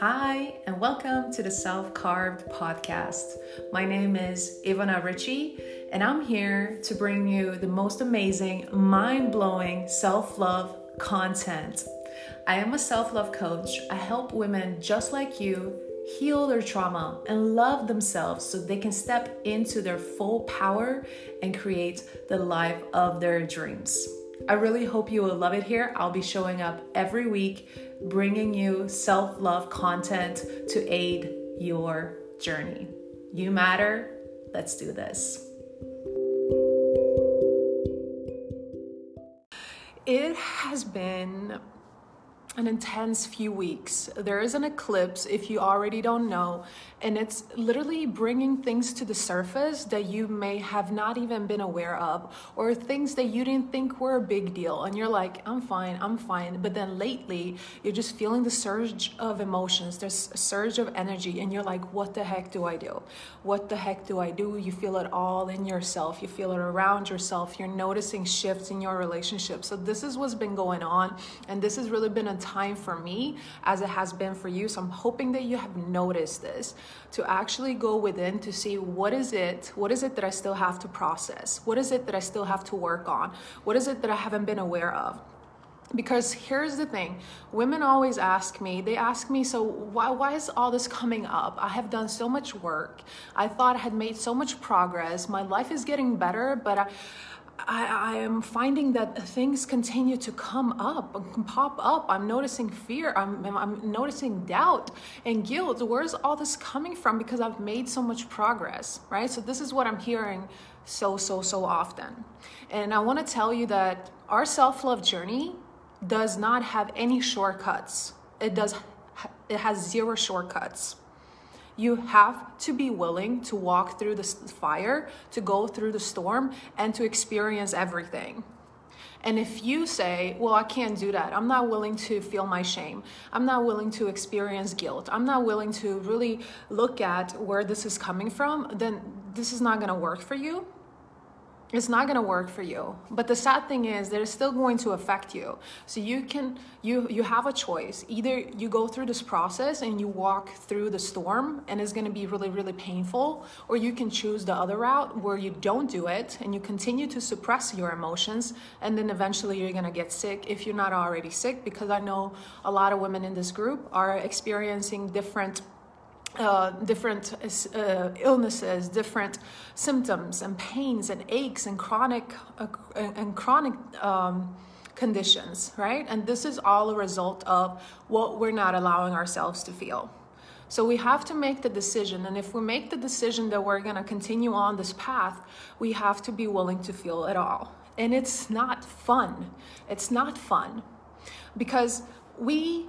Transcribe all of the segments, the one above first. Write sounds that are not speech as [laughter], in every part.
Hi, and welcome to the Self Carved podcast. My name is Ivana Ritchie, and I'm here to bring you the most amazing, mind blowing self love content. I am a self love coach. I help women just like you heal their trauma and love themselves so they can step into their full power and create the life of their dreams. I really hope you will love it here. I'll be showing up every week, bringing you self love content to aid your journey. You matter. Let's do this. It has been an intense few weeks. There is an eclipse, if you already don't know, and it's literally bringing things to the surface that you may have not even been aware of, or things that you didn't think were a big deal. And you're like, I'm fine, I'm fine. But then lately, you're just feeling the surge of emotions, there's a surge of energy, and you're like, what the heck do I do? What the heck do I do? You feel it all in yourself, you feel it around yourself, you're noticing shifts in your relationship. So, this is what's been going on, and this has really been a time for me as it has been for you. So, I'm hoping that you have noticed this to actually go within to see what is it, what is it that I still have to process? What is it that I still have to work on? What is it that I haven't been aware of? because here's the thing women always ask me they ask me so why, why is all this coming up i have done so much work i thought i had made so much progress my life is getting better but i I, I, am finding that things continue to come up, pop up. I'm noticing fear. I'm, I'm noticing doubt and guilt. Where's all this coming from? Because I've made so much progress, right? So, this is what I'm hearing so, so, so often. And I want to tell you that our self love journey does not have any shortcuts. It does, it has zero shortcuts. You have to be willing to walk through the fire, to go through the storm, and to experience everything. And if you say, Well, I can't do that, I'm not willing to feel my shame, I'm not willing to experience guilt, I'm not willing to really look at where this is coming from, then this is not gonna work for you it's not going to work for you. But the sad thing is it's still going to affect you. So you can you you have a choice. Either you go through this process and you walk through the storm and it's going to be really really painful or you can choose the other route where you don't do it and you continue to suppress your emotions and then eventually you're going to get sick if you're not already sick because i know a lot of women in this group are experiencing different uh, different uh, illnesses, different symptoms and pains and aches and chronic uh, and chronic um, conditions, right? And this is all a result of what we're not allowing ourselves to feel. So we have to make the decision, and if we make the decision that we're going to continue on this path, we have to be willing to feel it all. And it's not fun. It's not fun because we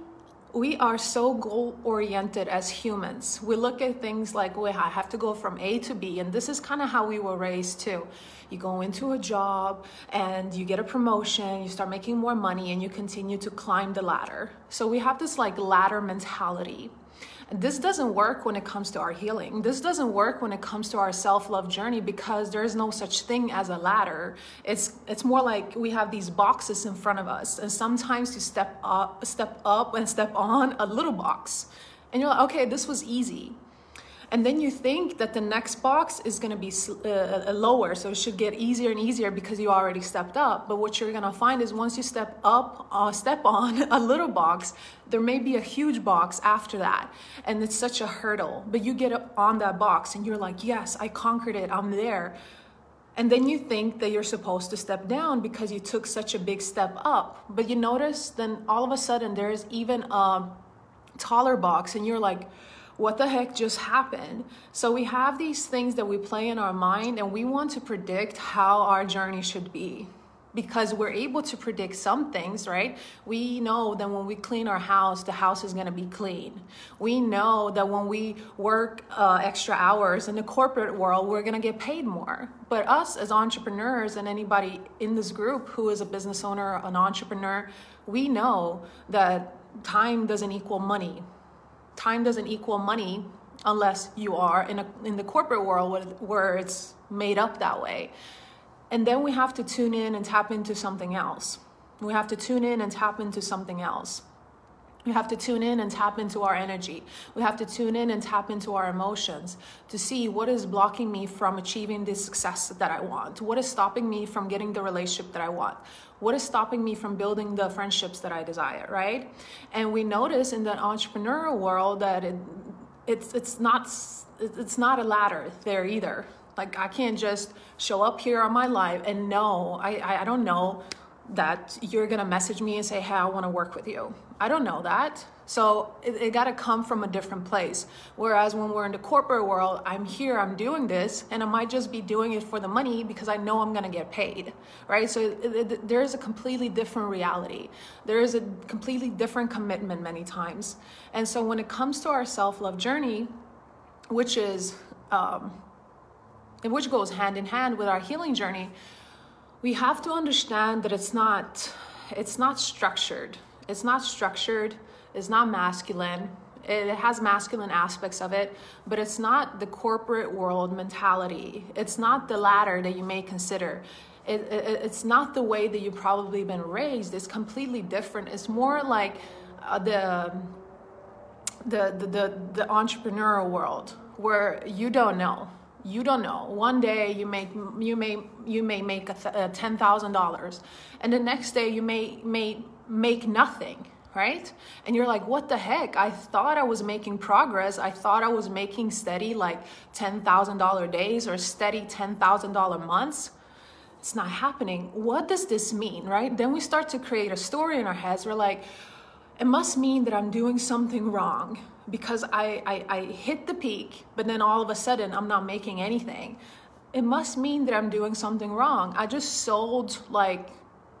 we are so goal oriented as humans. We look at things like, well, I have to go from A to B. And this is kind of how we were raised too. You go into a job and you get a promotion, you start making more money, and you continue to climb the ladder. So we have this like ladder mentality. This doesn't work when it comes to our healing. This doesn't work when it comes to our self-love journey because there's no such thing as a ladder. It's it's more like we have these boxes in front of us and sometimes you step up step up and step on a little box. And you're like, "Okay, this was easy." And then you think that the next box is going to be uh, uh, lower so it should get easier and easier because you already stepped up. But what you're going to find is once you step up uh, step [laughs] on a little box there may be a huge box after that and it's such a hurdle. But you get on that box and you're like yes i conquered it. I'm there. And then you think that you're supposed to step down because you took such a big step up. But you notice then all of a sudden there's even a taller box and you're like what the heck just happened? So we have these things that we play in our mind and we want to predict how our journey should be because we're able to predict some things, right? We know that when we clean our house, the house is going to be clean. We know that when we work uh, extra hours in the corporate world, we're going to get paid more. But us as entrepreneurs and anybody in this group who is a business owner, an entrepreneur, we know that time doesn't equal money time doesn't equal money unless you are in, a, in the corporate world where it's made up that way. And then we have to tune in and tap into something else. We have to tune in and tap into something else. We have to tune in and tap into our energy. We have to tune in and tap into our emotions to see what is blocking me from achieving the success that I want. What is stopping me from getting the relationship that I want? What is stopping me from building the friendships that I desire, right? And we notice in the entrepreneurial world that it, it's it's not it's not a ladder there either. Like I can't just show up here on my live and know I I don't know that you're gonna message me and say, hey, I wanna work with you. I don't know that. So it, it got to come from a different place. Whereas when we're in the corporate world, I'm here, I'm doing this, and I might just be doing it for the money because I know I'm going to get paid, right? So it, it, there is a completely different reality. There is a completely different commitment many times. And so when it comes to our self love journey, which is, um, which goes hand in hand with our healing journey, we have to understand that it's not it's not structured it's not structured it's not masculine. It has masculine aspects of it but it's not the corporate world mentality. It's not the ladder that you may consider. It, it, it's not the way that you've probably been raised. It's completely different. It's more like uh, the, the the the the entrepreneurial world where you don't know. You don't know. One day you make you may you may make a, thousand dollars and the next day you may may make nothing right? And you're like what the heck? I thought i was making progress. I thought i was making steady like ten thousand dollar days or steady ten thousand dollar months. It's not happening. What does this mean right? Then we start to create a story in our heads. We're like it must mean that i'm doing something wrong because I, I, I hit the peak, but then all of a sudden I'm not making anything, it must mean that I'm doing something wrong. I just sold like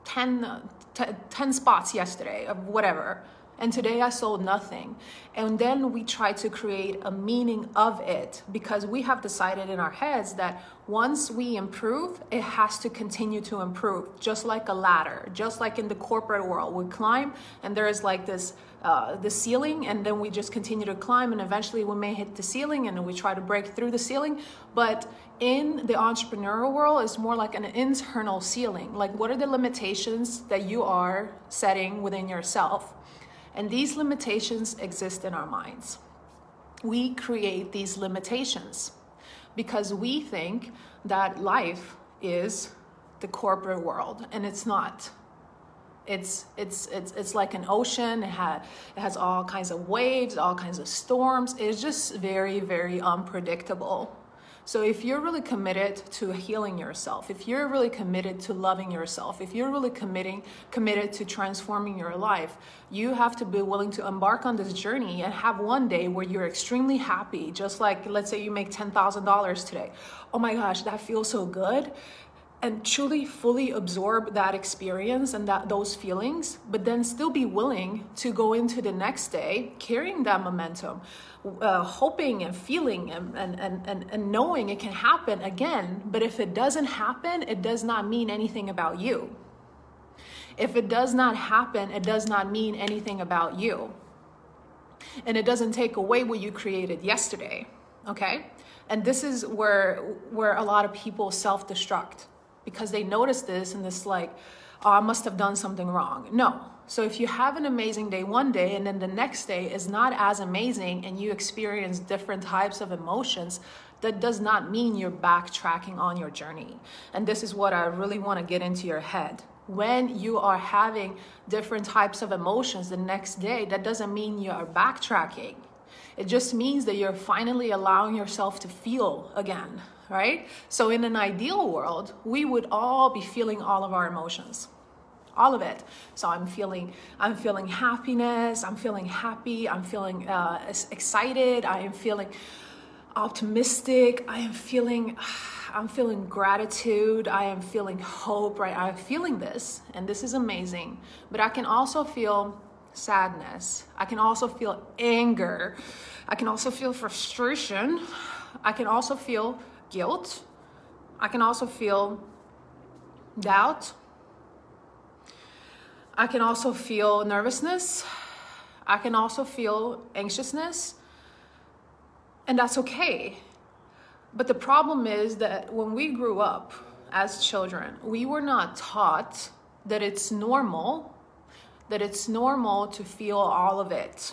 10, 10 spots yesterday of whatever. And today I sold nothing. And then we try to create a meaning of it because we have decided in our heads that once we improve, it has to continue to improve, just like a ladder, just like in the corporate world. We climb and there is like this uh, the ceiling and then we just continue to climb and eventually we may hit the ceiling and we try to break through the ceiling. But in the entrepreneurial world it's more like an internal ceiling. Like what are the limitations that you are setting within yourself? And these limitations exist in our minds. We create these limitations because we think that life is the corporate world and it's not it's it's it's it's like an ocean. It, ha- it has all kinds of waves all kinds of storms. It's just very very unpredictable. So if you're really committed to healing yourself if you're really committed to loving yourself if you're really committing committed to transforming your life you have to be willing to embark on this journey and have one day where you're extremely happy. Just like let's say you make $10,000 today. Oh my gosh that feels so good and truly fully absorb that experience and that those feelings but then still be willing to go into the next day carrying that momentum uh, hoping and feeling and, and, and, and knowing it can happen again. But if it doesn't happen it does not mean anything about you. If it does not happen it does not mean anything about you. And it doesn't take away what you created yesterday okay? And this is where where a lot of people self-destruct because they notice this and it's like, oh, I must have done something wrong. No. So if you have an amazing day one day and then the next day is not as amazing and you experience different types of emotions, that does not mean you're backtracking on your journey. And this is what I really want to get into your head. When you are having different types of emotions the next day, that doesn't mean you are backtracking. It just means that you're finally allowing yourself to feel again right? So in an ideal world, we would all be feeling all of our emotions. All of it. So I'm feeling, I'm feeling happiness. I'm feeling happy. I'm feeling uh, excited. I am feeling optimistic. I am feeling, [sighs] I'm feeling gratitude. I am feeling hope. Right? I'm feeling this, and this is amazing. But I can also feel sadness. I can also feel anger. I can also feel frustration. I can also feel guilt. I can also feel doubt. I can also feel nervousness. I can also feel anxiousness. And that's okay. But the problem is that when we grew up as children, we were not taught that it's normal that it's normal to feel all of it.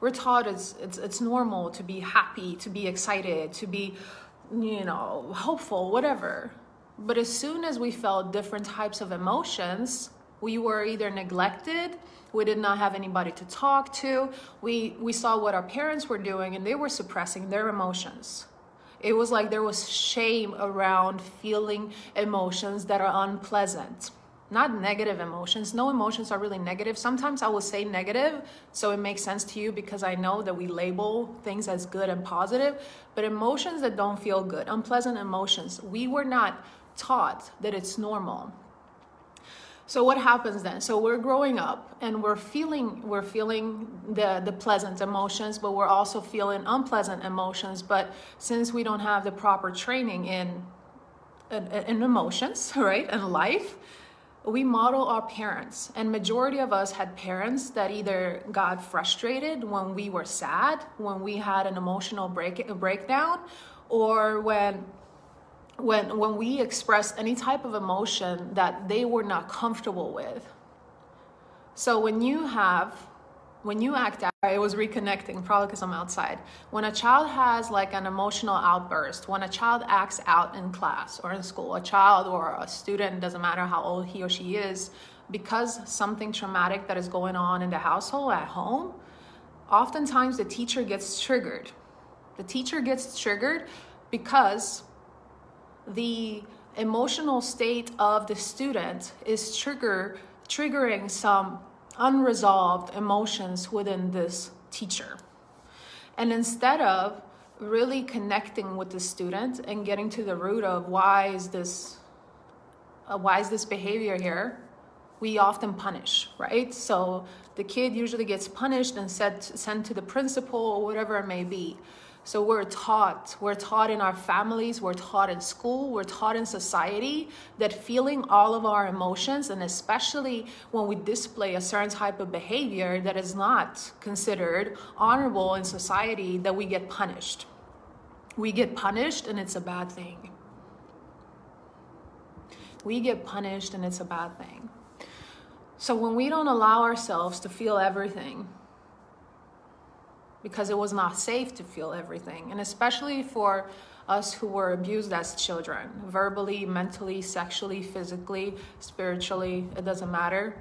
We're taught it's, it's, it's normal to be happy, to be excited, to be, you know, hopeful, whatever. But as soon as we felt different types of emotions, we were either neglected, we did not have anybody to talk to, we, we saw what our parents were doing and they were suppressing their emotions. It was like there was shame around feeling emotions that are unpleasant not negative emotions. No emotions are really negative. Sometimes I will say negative, so it makes sense to you because I know that we label things as good and positive, but emotions that don't feel good, unpleasant emotions, we were not taught that it's normal. So what happens then? So we're growing up and we're feeling we're feeling the the pleasant emotions, but we're also feeling unpleasant emotions, but since we don't have the proper training in in, in emotions, [laughs] right? In life, we model our parents and majority of us had parents that either got frustrated when we were sad when we had an emotional break breakdown or when when when we expressed any type of emotion that they were not comfortable with. So when you have when you act out, it was reconnecting, probably because I'm outside. When a child has like an emotional outburst, when a child acts out in class or in school, a child or a student, doesn't matter how old he or she is, because something traumatic that is going on in the household at home, oftentimes the teacher gets triggered. The teacher gets triggered because the emotional state of the student is trigger triggering some unresolved emotions within this teacher. And instead of really connecting with the student and getting to the root of why is this uh, why is this behavior here we often punish right so the kid usually gets punished and sent, sent to the principal or whatever it may be so we're taught, we're taught in our families, we're taught in school, we're taught in society that feeling all of our emotions, and especially when we display a certain type of behavior that is not considered honorable in society, that we get punished. We get punished and it's a bad thing. We get punished and it's a bad thing. So when we don't allow ourselves to feel everything, because it was not safe to feel everything. And especially for us who were abused as children, verbally, mentally, sexually, physically, spiritually, it doesn't matter.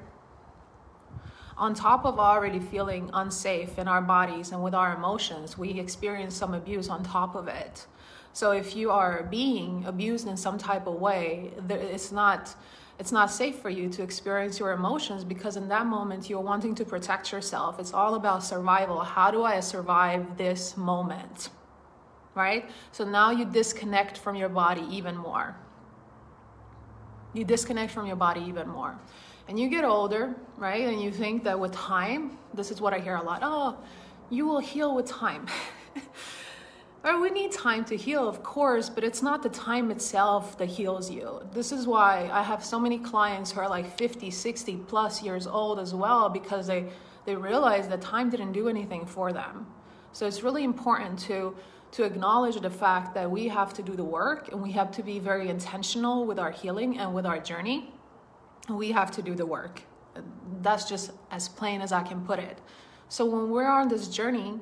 On top of already feeling unsafe in our bodies and with our emotions, we experience some abuse on top of it. So if you are being abused in some type of way, it's not it's not safe for you to experience your emotions because in that moment you're wanting to protect yourself. It's all about survival. How do I survive this moment? Right? So now you disconnect from your body even more. You disconnect from your body even more. And you get older, right? And you think that with time, this is what I hear a lot oh, you will heal with time. [laughs] Or we need time to heal, of course, but it's not the time itself that heals you. This is why I have so many clients who are like 50, 60 plus years old as well because they, they realize that time didn't do anything for them. So it's really important to, to acknowledge the fact that we have to do the work and we have to be very intentional with our healing and with our journey. We have to do the work. That's just as plain as I can put it. So when we're on this journey,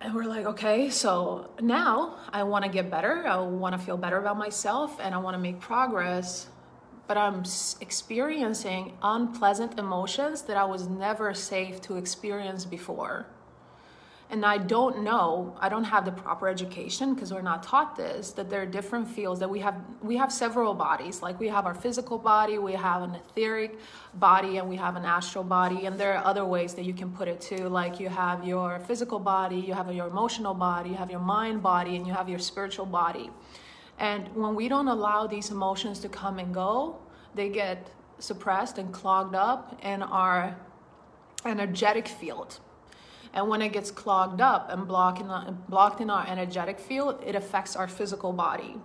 and we're like, okay, so now I want to get better. I want to feel better about myself and I want to make progress. But I'm experiencing unpleasant emotions that I was never safe to experience before and I don't know, I don't have the proper education because we're not taught this, that there are different fields that we have we have several bodies. Like we have our physical body, we have an etheric body, and we have an astral body. And there are other ways that you can put it too. Like you have your physical body, you have your emotional body, you have your mind body, and you have your spiritual body. And when we don't allow these emotions to come and go, they get suppressed and clogged up in our energetic field and when it gets clogged up and blocked in, blocked in our energetic field, it affects our physical body.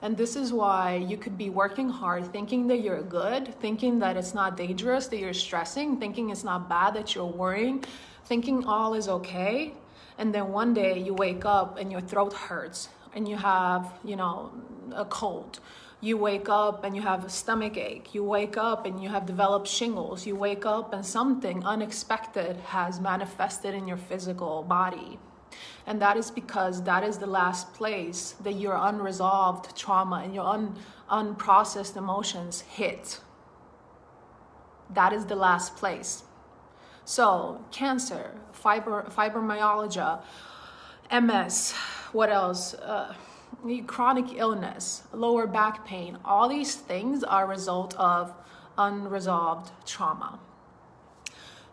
And this is why you could be working hard, thinking that you're good, thinking that it's not dangerous, that you're stressing, thinking it's not bad, that you're worrying, thinking all is okay. And then one day you wake up and your throat hurts and you have, you know, a cold you wake up and you have a stomach ache. You wake up and you have developed shingles. You wake up and something unexpected has manifested in your physical body. And that is because that is the last place that your unresolved trauma and your un, unprocessed emotions hit. That is the last place. So, cancer, fibromyalgia, MS, what else? Uh, chronic illness, lower back pain, all these things are a result of unresolved trauma.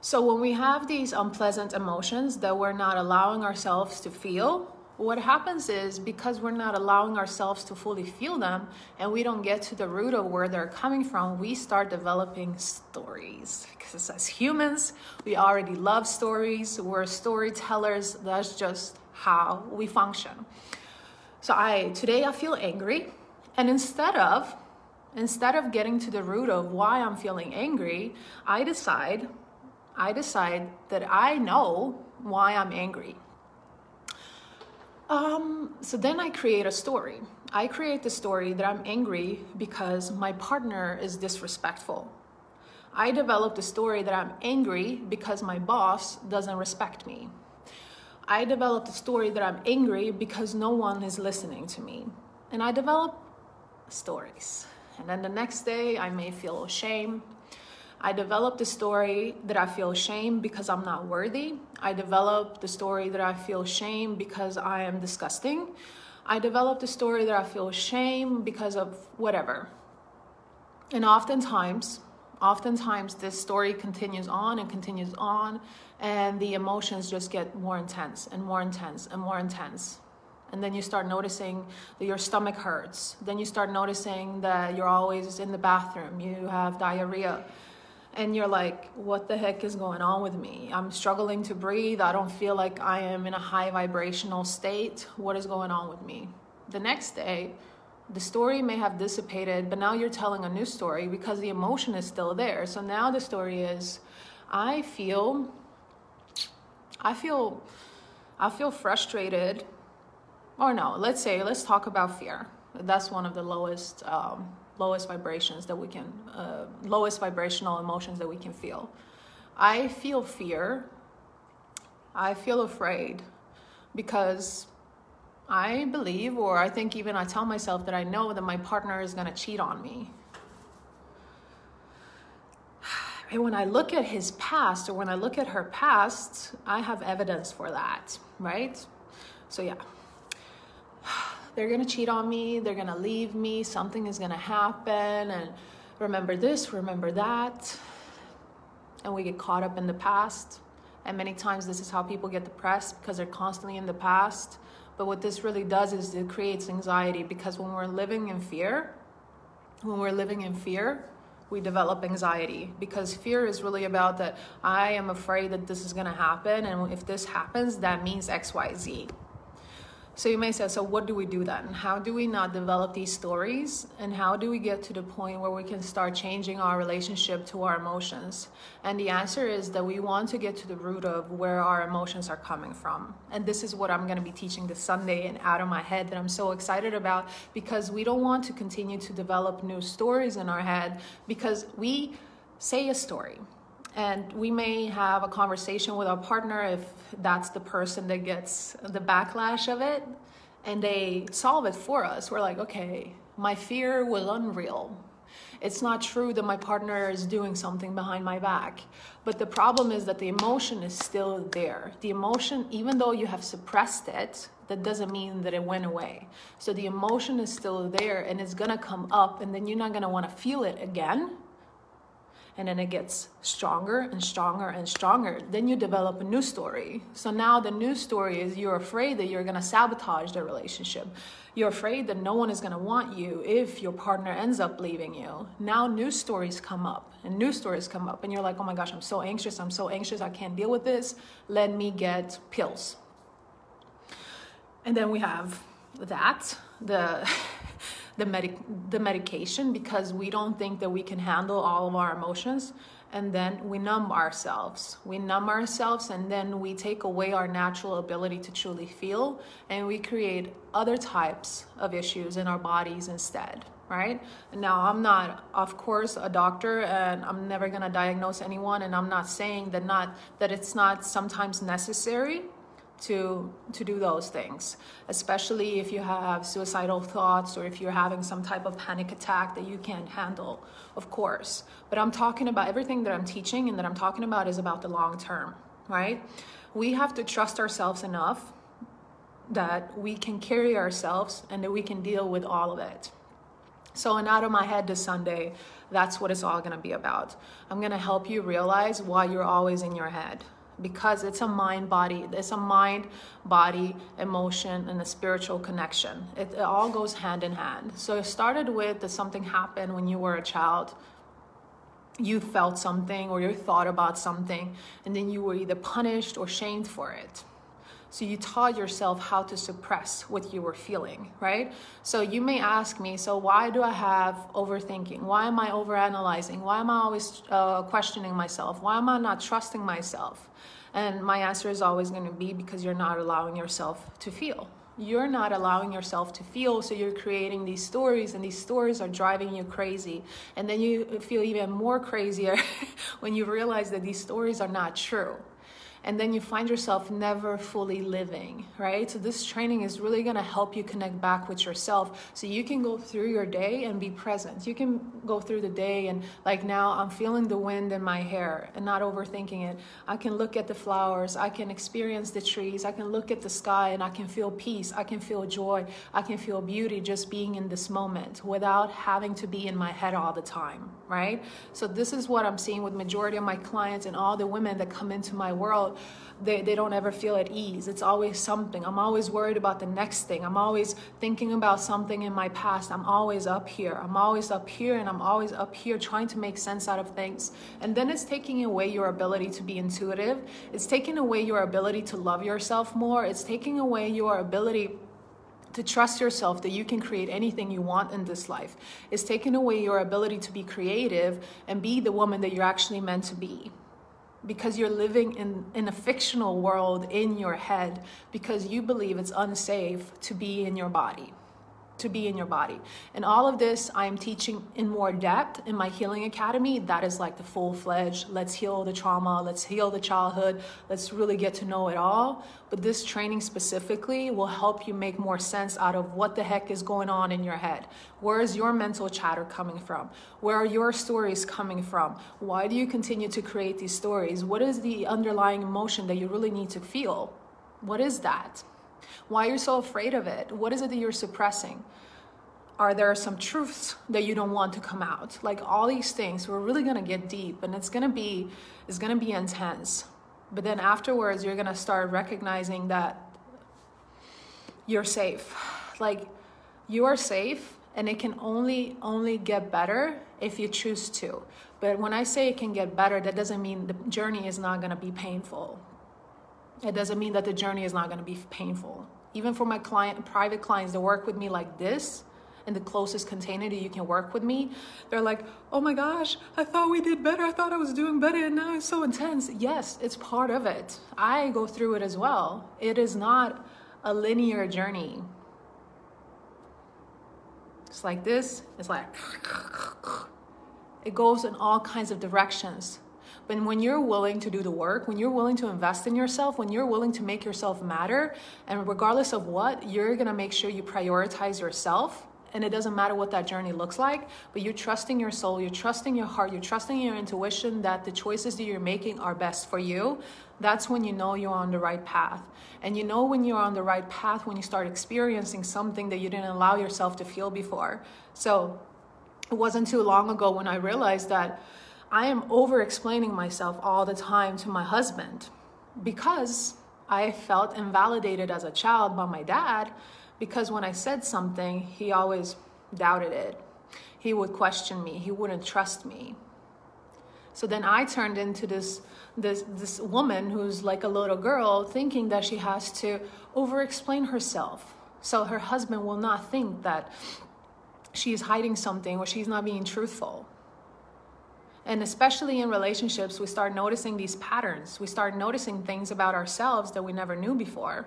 So when we have these unpleasant emotions that we're not allowing ourselves to feel, what happens is because we're not allowing ourselves to fully feel them and we don't get to the root of where they're coming from, we start developing stories. Because as humans, we already love stories, we're storytellers, that's just how we function. So I today I feel angry and instead of instead of getting to the root of why I'm feeling angry, I decide I decide that I know why I'm angry. Um, so then I create a story. I create the story that I'm angry because my partner is disrespectful. I develop the story that I'm angry because my boss doesn't respect me. I developed a story that I'm angry because no one is listening to me. And I develop stories. And then the next day, I may feel shame. I developed the story that I feel shame because I'm not worthy. I developed the story that I feel shame because I am disgusting. I developed the story that I feel shame because of whatever. And oftentimes, oftentimes this story continues on and continues on and the emotions just get more intense and more intense and more intense. And then you start noticing that your stomach hurts. Then you start noticing that you're always in the bathroom. You have diarrhea. And you're like what the heck is going on with me? I'm struggling to breathe. I don't feel like i am in a high vibrational state. What is going on with me? The next day the story may have dissipated, but now you're telling a new story because the emotion is still there. So now the story is I feel I feel I feel frustrated. Or no, let's say let's talk about fear. That's one of the lowest um, lowest vibrations that we can uh, lowest vibrational emotions that we can feel. I feel fear. I feel afraid because I believe, or I think even I tell myself that I know that my partner is going to cheat on me. [sighs] And when I look at his past or when I look at her past, I have evidence for that, right? So, yeah. [sighs] They're going to cheat on me, they're going to leave me, something is going to happen, and remember this, remember that. And we get caught up in the past. And many times, this is how people get depressed because they're constantly in the past but what this really does is it creates anxiety because when we're living in fear, when we're living in fear, we develop anxiety because fear is really about that I am afraid that this is going to happen. And if this happens, that means XYZ. So you may say, so what do we do then? How do we not develop these stories? And how do we get to the point where we can start changing our relationship to our emotions? And the answer is that we want to get to the root of where our emotions are coming from. And this is what I'm going to be teaching this Sunday and out of my head that I'm so excited about because we don't want to continue to develop new stories in our head because we say a story and we may have a conversation with our partner if that's the person that gets the backlash of it and they solve it for us. We're like okay my fear was unreal. It's not true that my partner is doing something behind my back. But the problem is that the emotion is still there. The emotion even though you have suppressed it that doesn't mean that it went away. So the emotion is still there and it's going to come up and then you're not going to want to feel it again and then it gets stronger and stronger and stronger. Then you develop a new story. So now the new story is you're afraid that you're gonna sabotage the relationship. You're afraid that no one is gonna want you if your partner ends up leaving you. Now new stories come up and new stories come up, and you're like, oh my gosh, I'm so anxious, I'm so anxious, I can't deal with this. Let me get pills. And then we have that, the [laughs] the, medic- the medication because we don't think that we can handle all of our emotions and then we numb ourselves. We numb ourselves and then we take away our natural ability to truly feel and we create other types of issues in our bodies instead. right? Now, I'm not, of course, a doctor, and I'm never gonna diagnose anyone, and I'm not saying that not that it's not sometimes necessary to to do those things, especially if you have suicidal thoughts or if you're having some type of panic attack that you can't handle, of course. But I'm talking about everything that I'm teaching and that I'm talking about is about the long term, right? We have to trust ourselves enough that we can carry ourselves and that we can deal with all of it so, and out of my head this Sunday, that's what it's all gonna be about. I'm gonna help you realize why you're always in your head because it's a mind body it's a mind body emotion and a spiritual connection. It, it, all goes hand in hand. So it started with that something happened when you were a child. You felt something or you thought about something and then you were either punished or shamed for it so you taught yourself how to suppress what you were feeling, right? So you may ask me, so why do I have overthinking? Why am I overanalyzing? Why am I always uh, questioning myself? Why am I not trusting myself? And my answer is always going to be because you're not allowing yourself to feel. You're not allowing yourself to feel, so you're creating these stories, and these stories are driving you crazy. And then you feel even more crazier [laughs] when you realize that these stories are not true and then you find yourself never fully living, right? So this training is really to help you connect back with yourself so you can go through your day and be present. You can go through the day and like now I'm feeling the wind in my hair and not overthinking it. I can look at the flowers, I can experience the trees, I can look at the sky and I can feel peace, I can feel joy, I can feel beauty just being in this moment without having to be in my head all the time, right? So this is what I'm seeing with majority of my clients and all the women that come into my world they, they don't ever feel at ease. It's always something. I'm always worried about the next thing. I'm always thinking about something in my past. I'm always up here. I'm always up here and I'm always up here trying to make sense out of things. And then it's taking away your ability to be intuitive. It's taking away your ability to love yourself more. It's taking away your ability to trust yourself that you can create anything you want in this life. It's taking away your ability to be creative and be the woman that you're actually meant to be because you're living in, in a fictional world in your head because you believe it's unsafe to be in your body to be in your body. And all of this I am teaching in more depth in my healing academy. That is like the full fledged, let's heal the trauma, let's heal the childhood, let's really get to know it all. But this training specifically will help you make more sense out of what the heck is going on in your head. Where is your mental chatter coming from? Where are your stories coming from? Why do you continue to create these stories? What is the underlying emotion that you really need to feel? What is that? Why are you're so afraid of it? What is it that you're suppressing? Are there some truths that you don't want to come out? Like all these things, we're really gonna get deep and it's gonna be it's gonna be intense. But then afterwards you're gonna start recognizing that you're safe. Like you are safe and it can only only get better if you choose to. But when I say it can get better, that doesn't mean the journey is not gonna be painful. It doesn't mean that the journey is not gonna be painful. Even for my client private clients that work with me like this in the closest container that you can work with me they're like oh my gosh i thought we did better. I thought i was doing better and now it's so intense. Yes it's part of it. I go through it as well. It is not a linear journey. It's like this it's like it goes in all kinds of directions when you're willing to do the work, when you're willing to invest in yourself, when you're willing to make yourself matter, and regardless of what, you're gonna make sure you prioritize yourself. And it doesn't matter what that journey looks like, but you're trusting your soul, you're trusting your heart, you're trusting your intuition that the choices that you're making are best for you. That's when you know you're on the right path. And you know when you're on the right path when you start experiencing something that you didn't allow yourself to feel before. So it wasn't too long ago when I realized that I am over explaining myself all the time to my husband because I felt invalidated as a child by my dad because when I said something, he always doubted it. He would question me, he wouldn't trust me. So then I turned into this this this woman who's like a little girl thinking that she has to over explain herself. So her husband will not think that she's hiding something or she's not being truthful. And especially in relationships, we start noticing these patterns. We start noticing things about ourselves that we never knew before.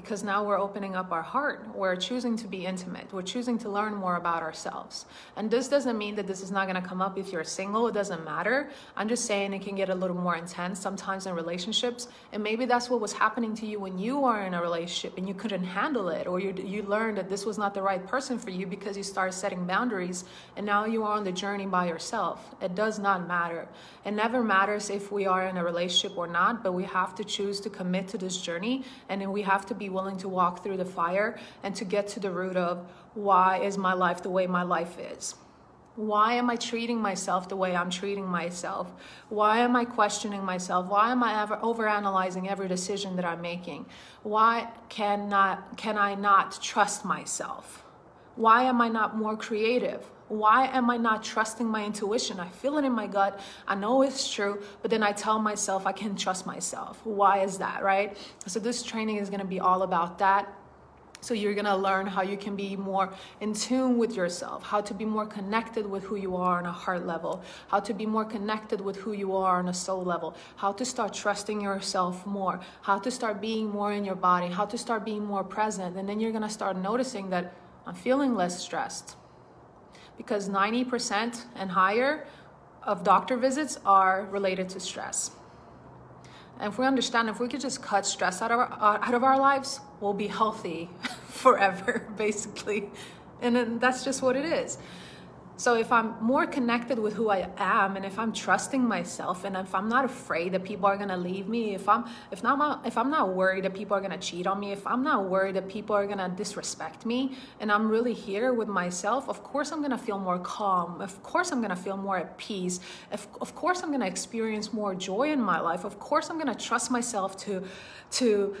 Because now we're opening up our heart. We're choosing to be intimate. We're choosing to learn more about ourselves. And this doesn't mean that this is not going to come up if you're single. It doesn't matter. I'm just saying it can get a little more intense sometimes in relationships. And maybe that's what was happening to you when you are in a relationship and you couldn't handle it, or you, you learned that this was not the right person for you because you started setting boundaries and now you are on the journey by yourself. It does not matter. It never matters if we are in a relationship or not, but we have to choose to commit to this journey and we have to be willing to walk through the fire and to get to the root of why is my life the way my life is. Why am I treating myself the way I'm treating myself? Why am I questioning myself? Why am I ever overanalyzing every decision that I'm making? Why cannot can I not trust myself? Why am I not more creative? Why am I not trusting my intuition? I feel it in my gut. I know it's true, but then I tell myself I can't trust myself. Why is that, right? So, this training is going to be all about that. So, you're to learn how you can be more in tune with yourself, how to be more connected with who you are on a heart level, how to be more connected with who you are on a soul level, how to start trusting yourself more, how to start being more in your body, how to start being more present. And then you're to start noticing that I'm feeling less stressed because 90% and higher of doctor visits are related to stress. And if we understand, if we could just cut stress out of our, uh, out of our lives, we'll be healthy [laughs] forever, [laughs] basically. And that's just what it is. So if I'm more connected with who I am and if I'm trusting myself and if I'm not afraid that people are to leave me, if I'm if not if I'm not worried that people are to cheat on me, if I'm not worried that people are to disrespect me and I'm really here with myself, of course I'm to feel more calm. Of course I'm to feel more at peace. Of, of course I'm to experience more joy in my life. Of course I'm to trust myself to to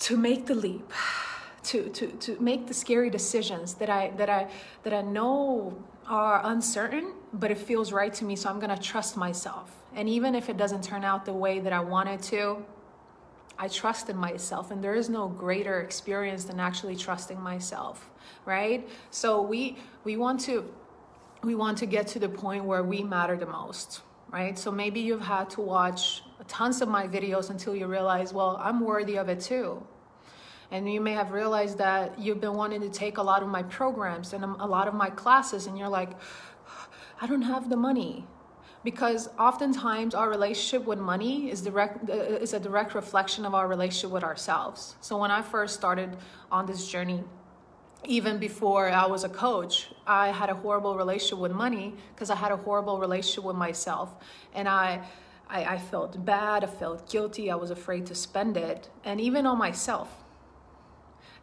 to make the leap [sighs] to, to, to make the scary decisions that I that I that I know are uncertain, but it feels right to me, so I'm gonna trust myself. And even if it doesn't turn out the way that I wanted to, I trust in myself, and there is no greater experience than actually trusting myself, right? So we we want to we want to get to the point where we matter the most, right? So maybe you've had to watch tons of my videos until you realize, well, I'm worthy of it too. And you may have realized that you've been wanting to take a lot of my programs and a lot of my classes, and you're like, I don't have the money. Because oftentimes our relationship with money is direct uh, is a direct reflection of our relationship with ourselves. So when I first started on this journey, even before I was a coach, I had a horrible relationship with money because I had a horrible relationship with myself. And I, I, I, felt bad, I felt guilty, I was afraid to spend it, and even on myself.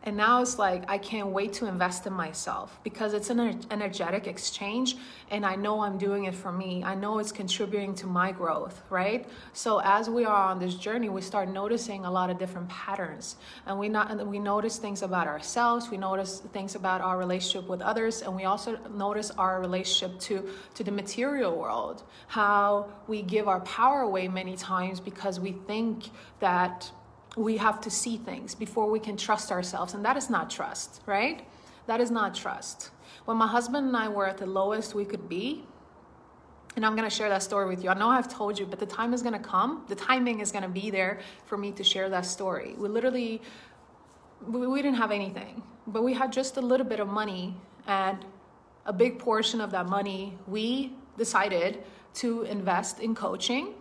And now it's like, I can't wait to invest in myself because it's an energetic exchange and I know I'm doing it for me. I know it's contributing to my growth, right? So as we are on this journey, we start noticing a lot of different patterns and we not, we notice things about ourselves, we notice things about our relationship with others, and we also notice our relationship to, to the material world, how we give our power away many times because we think that we have to see things before we can trust ourselves. And that is not trust, right? That is not trust. When my husband and I were at the lowest we could be, and I'm going to share that story with you. I know I've told you, but the time is going to come. The timing is going to be there for me to share that story. We literally, we, didn't have anything, but we had just a little bit of money. And a big portion of that money, we decided to invest in coaching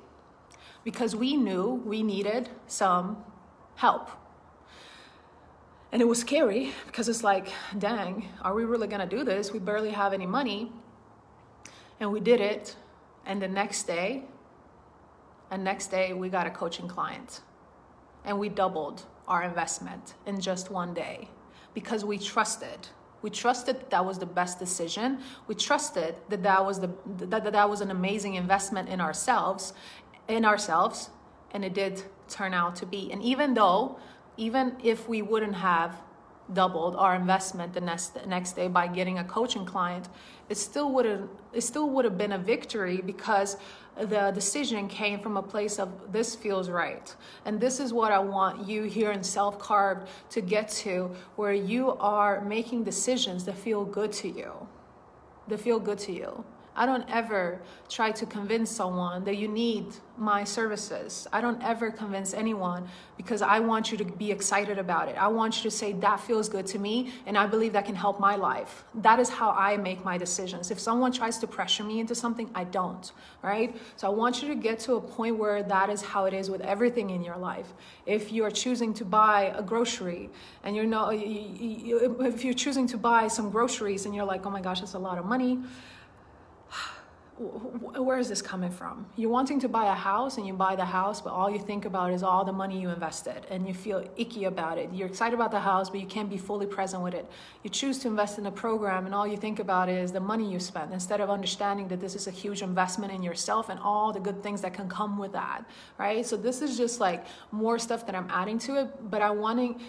because we knew we needed some help. And it was scary because it's like, dang, are we really gonna do this? We barely have any money. And we did it. And the next day, and next day, we got a coaching client. And we doubled our investment in just one day because we trusted. We trusted that, was the best decision. We trusted that that was the that that was an amazing investment in ourselves, in ourselves, and it did turn out to be. And even though, even if we wouldn't have doubled our investment the next the next day by getting a coaching client, it still would have it still would have been a victory because the decision came from a place of this feels right. And this is what I want you here in self carved to get to where you are making decisions that feel good to you. That feel good to you I don't ever try to convince someone that you need my services. I don't ever convince anyone because I want you to be excited about it. I want you to say, that feels good to me, and I believe that can help my life. That is how I make my decisions. If someone tries to pressure me into something, I don't, right? So I want you to get to a point where that is how it is with everything in your life. If you're choosing to buy a grocery and you're not, if you're choosing to buy some groceries and you're like, oh my gosh, that's a lot of money where is this coming from? You're wanting to buy a house and you buy the house, but all you think about is all the money you invested and you feel icky about it. You're excited about the house, but you can't be fully present with it. You choose to invest in a program and all you think about is the money you spent instead of understanding that this is a huge investment in yourself and all the good things that can come with that, right? So this is just like more stuff that I'm adding to it, but I'm wanting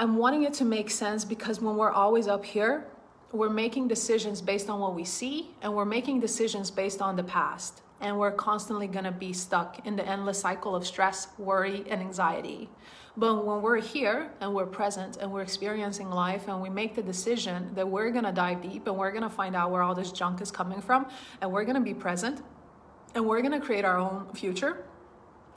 I'm wanting it to make sense because when we're always up here, we're making decisions based on what we see and we're making decisions based on the past. And we're constantly going to be stuck in the endless cycle of stress worry and anxiety. But when we're here and we're present and we're experiencing life and we make the decision that we're going to dive deep and we're going to find out where all this junk is coming from and we're going to be present and we're going to create our own future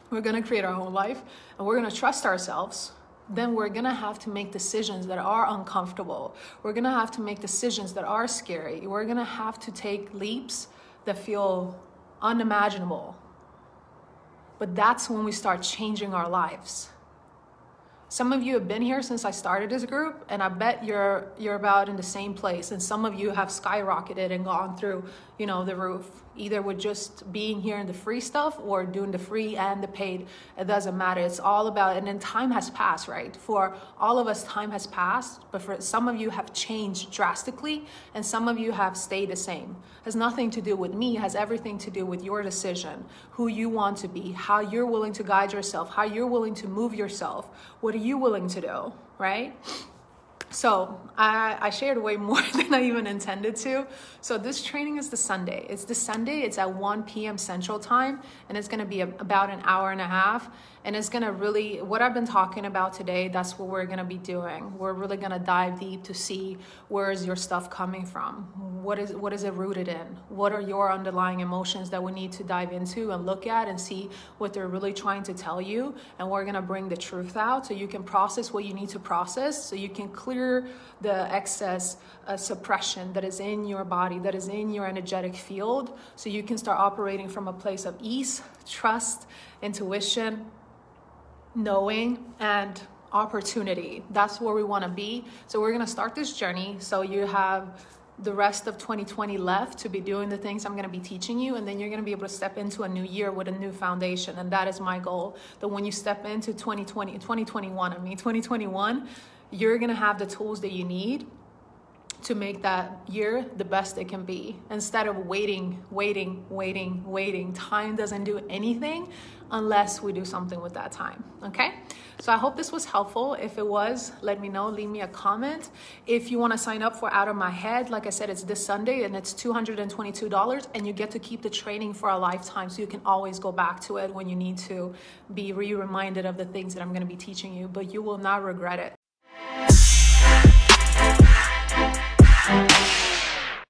we're going to create our own life and we're going to trust ourselves then we're gonna have to make decisions that are uncomfortable. We're gonna have to make decisions that are scary. We're gonna have to take leaps that feel unimaginable. But that's when we start changing our lives. Some of you have been here since I started this group, and I bet you're you're about in the same place. And some of you have skyrocketed and gone through, you know, the roof either with just being here in the free stuff or doing the free and the paid. It doesn't matter. It's all about, and then time has passed, right? For all of us, time has passed, but for some of you have changed drastically and some of you have stayed the same. It has nothing to do with me, has everything to do with your decision, who you want to be, how you're willing to guide yourself, how you're willing to move yourself. What are you willing to do, right? So I, I, shared way more [laughs] than I even intended to. So this training is the Sunday. It's the Sunday. It's at 1 p.m. Central Time, and it's going to be a, about an hour and a half and it's gonna really what i've been talking about today that's what we're gonna be doing. We're really gonna dive deep to see where is your stuff coming from? What is what is it rooted in? What are your underlying emotions that we need to dive into and look at and see what they're really trying to tell you? And we're gonna bring the truth out so you can process what you need to process so you can clear the excess uh, suppression that is in your body that is in your energetic field so you can start operating from a place of ease trust intuition knowing and opportunity. That's where we want to be. So we're going to start this journey. So you have the rest of 2020 left to be doing the things I'm going to be teaching you and then you're going to be able to step into a new year with a new foundation and that is my goal that when you step into 2020 2021 I mean 2021 you're going to have the tools that you need to make that year the best it can be instead of waiting, waiting, waiting, waiting. Time doesn't do anything unless we do something with that time. Okay? So I hope this was helpful. If it was, let me know. Leave me a comment. If you want to sign up for Out of My Head, like I said, it's this Sunday and it's $222 and you get to keep the training for a lifetime so you can always go back to it when you need to be re reminded of the things that I'm going to be teaching you, but you will not regret it. Thank you.